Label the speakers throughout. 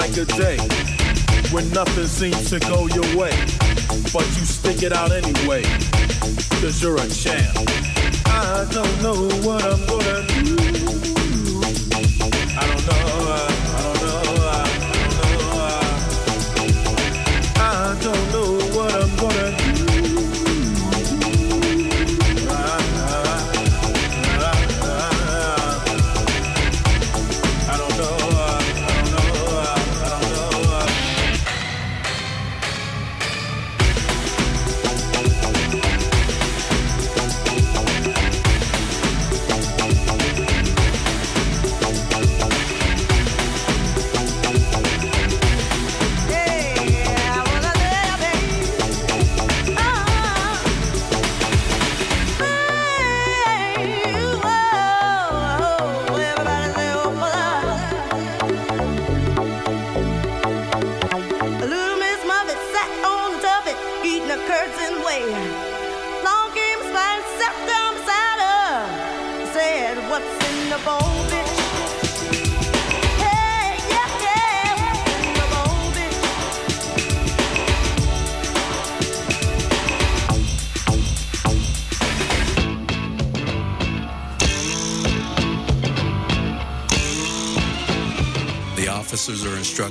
Speaker 1: Like a day when nothing seems to go your way. But you stick it out anyway, cause you're a champ. I don't know what I'm gonna do.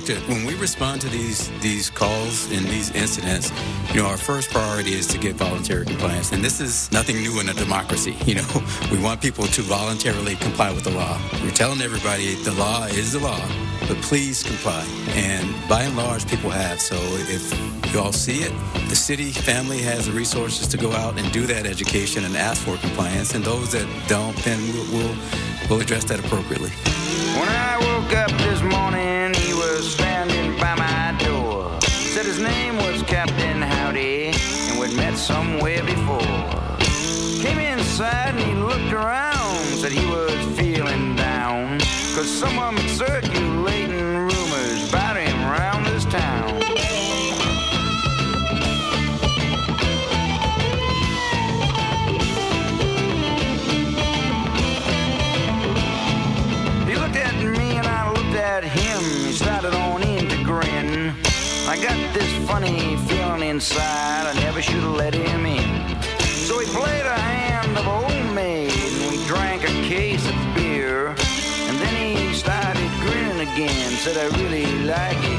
Speaker 2: When we respond to these these calls and these incidents, you know, our first priority is to get voluntary compliance, and this is nothing new in a democracy. You know, we want people to voluntarily comply with the law. We're telling everybody the law is the law, but please comply. And by and large, people have. So if you all see it, the city family has the resources to go out and do that education and ask for compliance, and those that don't, then we'll, we'll, we'll address that appropriately.
Speaker 3: When I woke up Cause someone circulating rumors about him around this town. He looked at me and I looked at him. He started on in to grin. I got this funny feeling inside, I never should have let him in. So he played a again, said, I really like it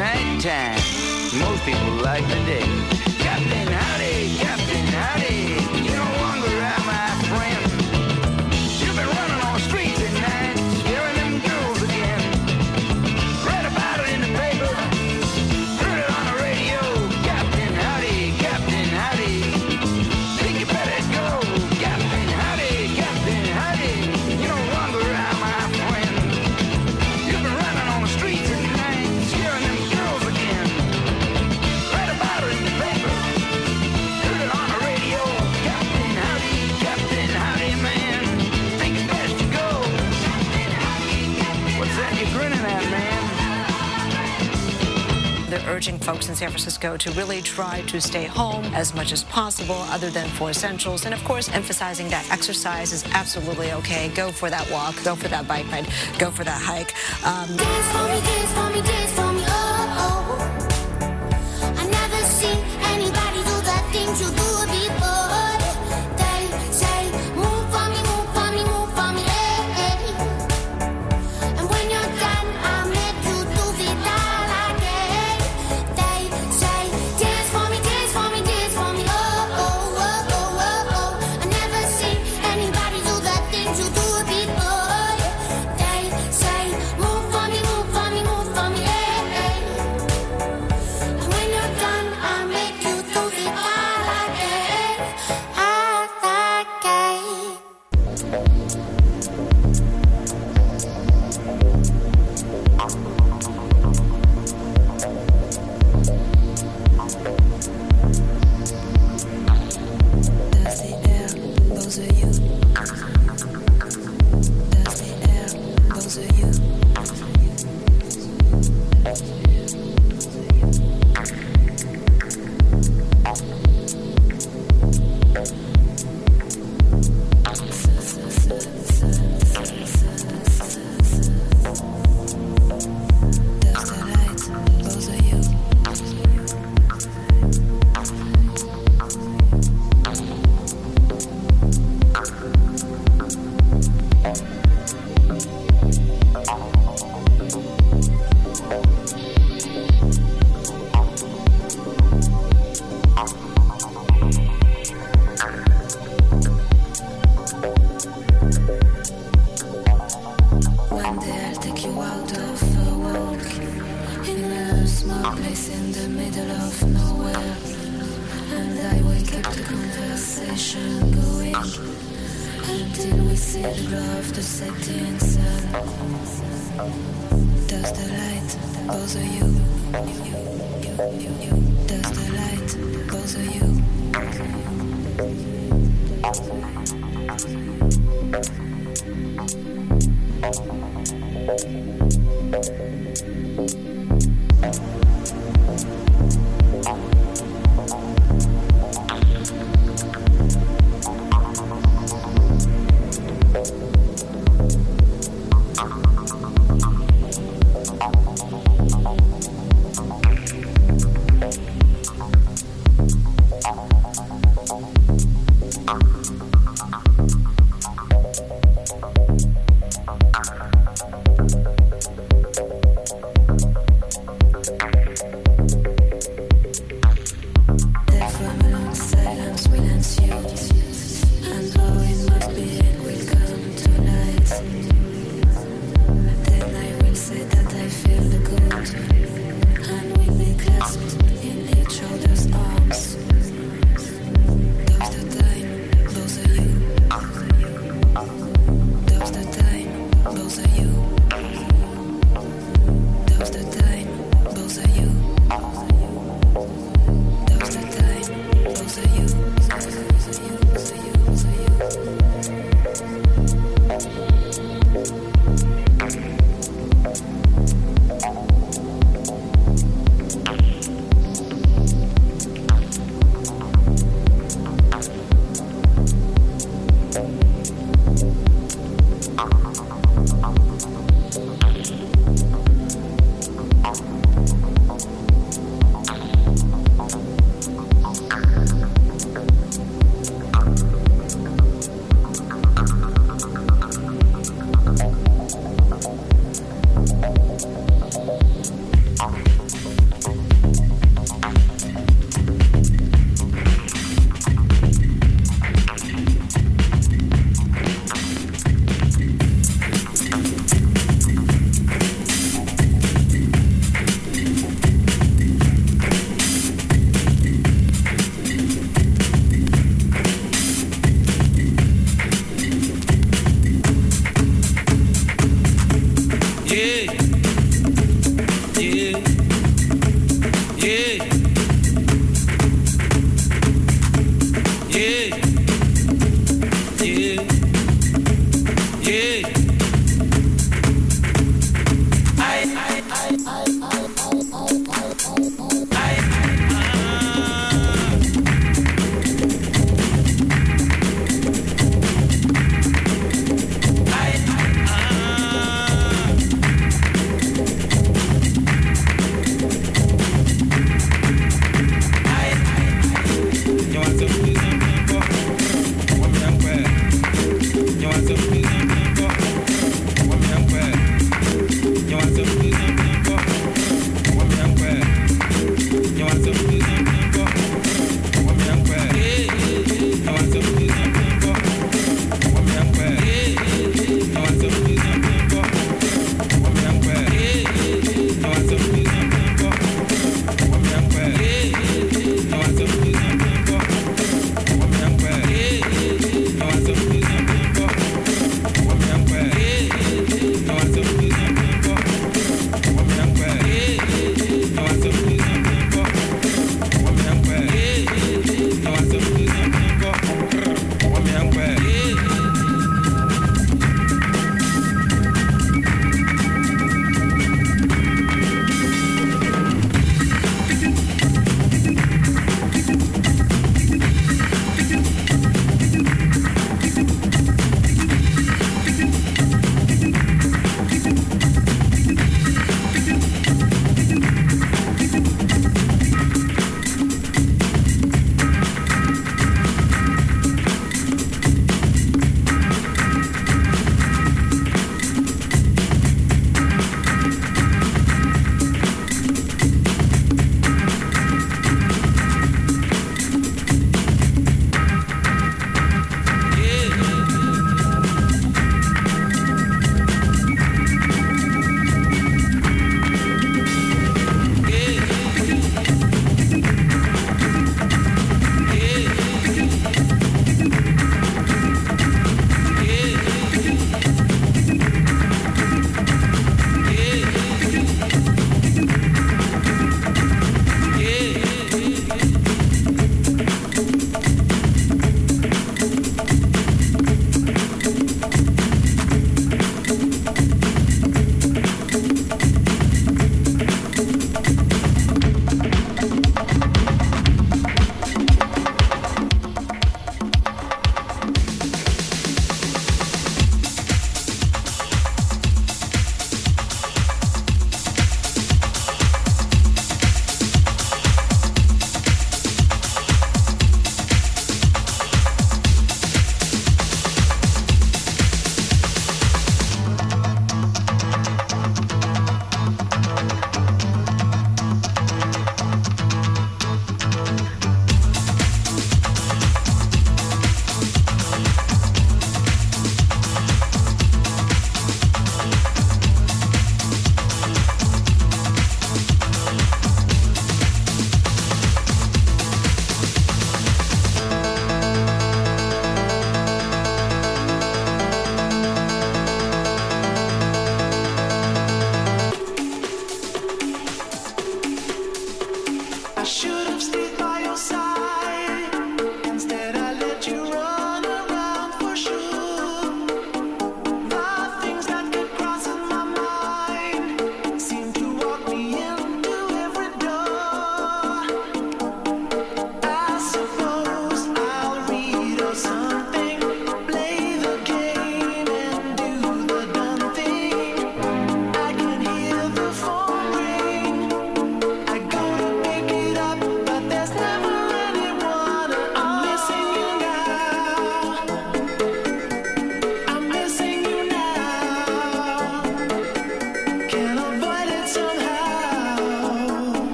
Speaker 3: nighttime. Most people like the day.
Speaker 4: Urging folks in San Francisco to really try to stay home as much as possible, other than for essentials. And of course, emphasizing that exercise is absolutely okay. Go for that walk, go for that bike ride, go for that hike. Um,
Speaker 5: Dance for me, dance for me, dance for me, oh, oh. I never seen anybody do that thing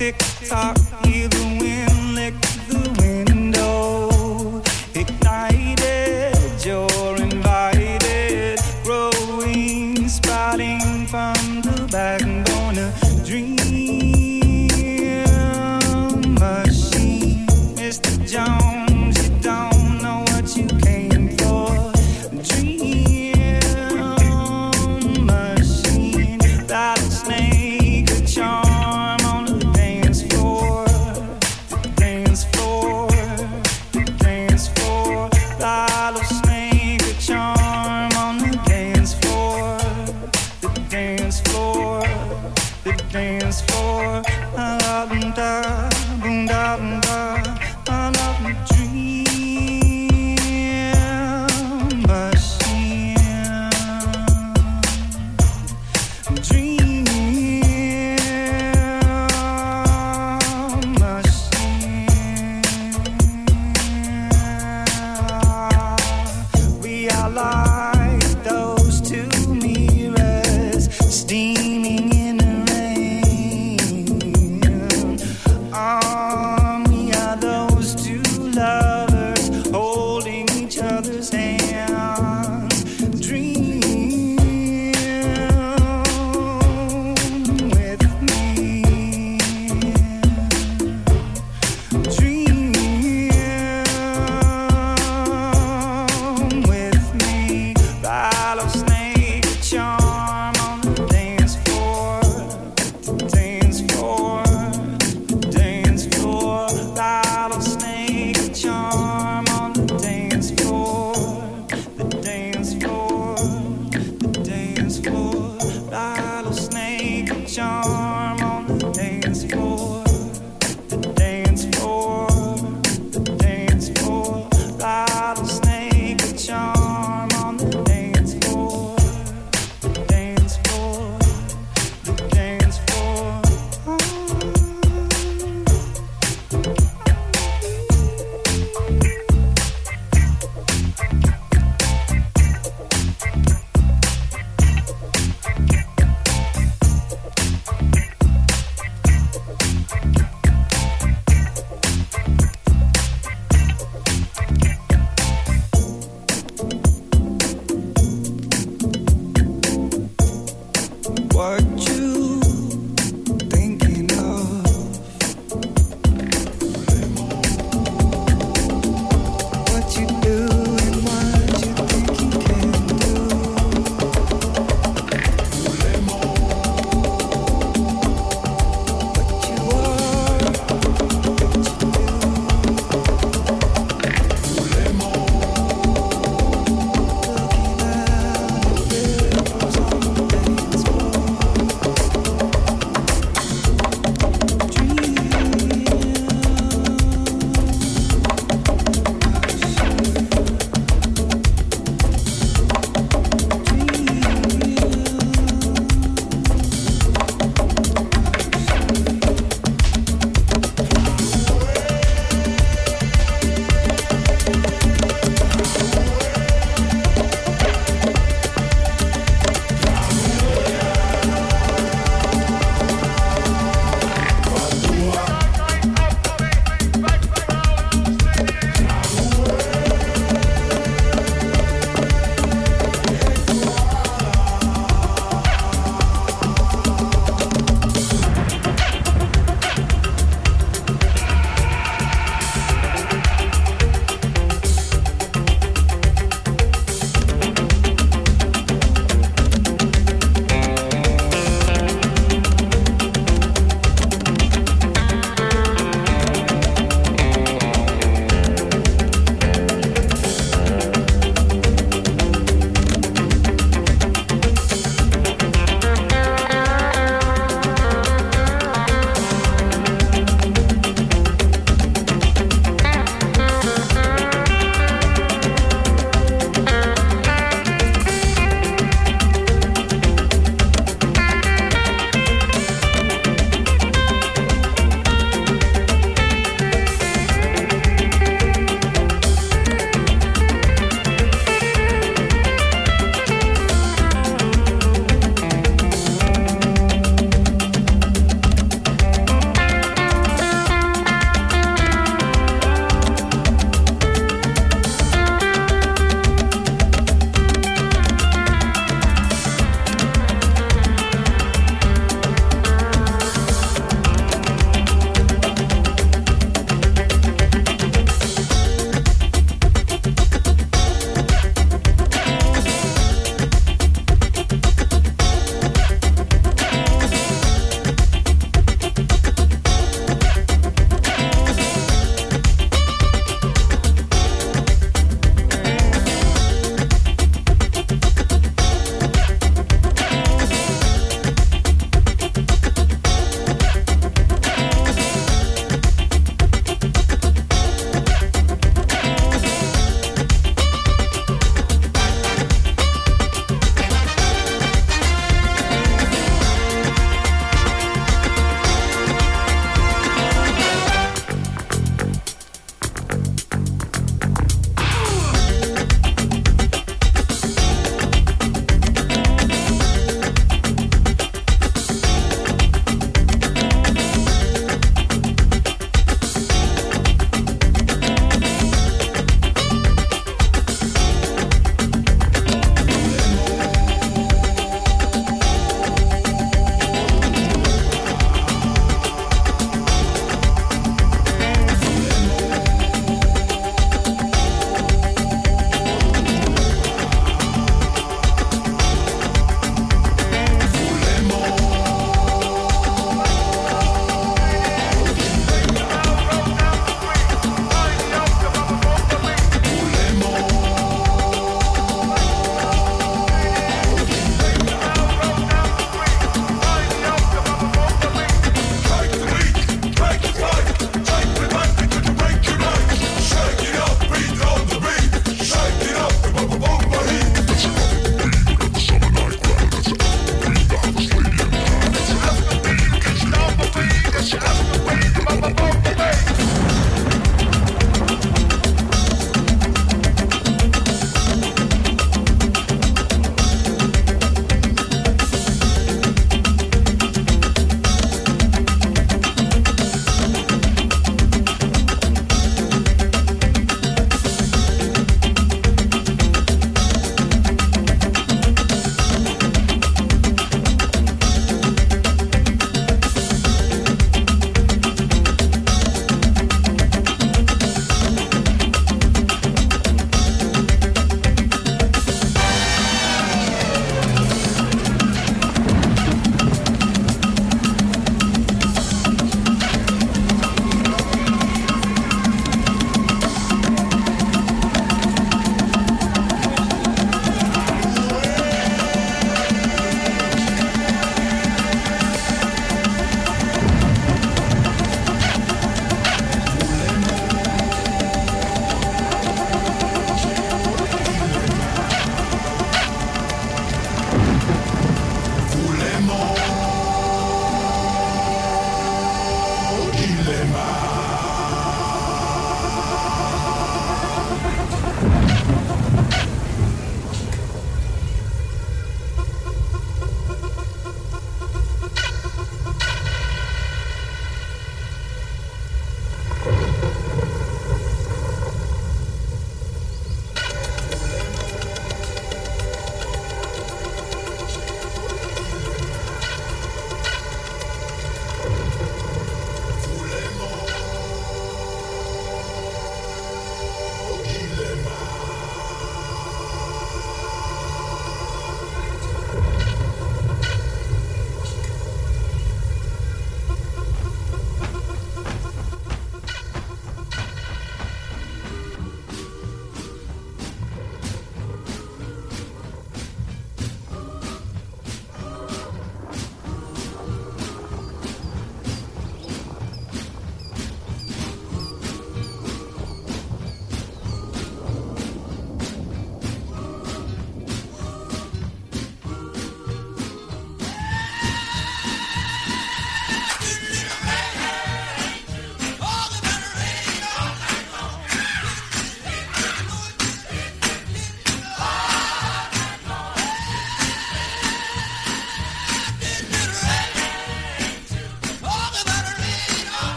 Speaker 6: Tick tock,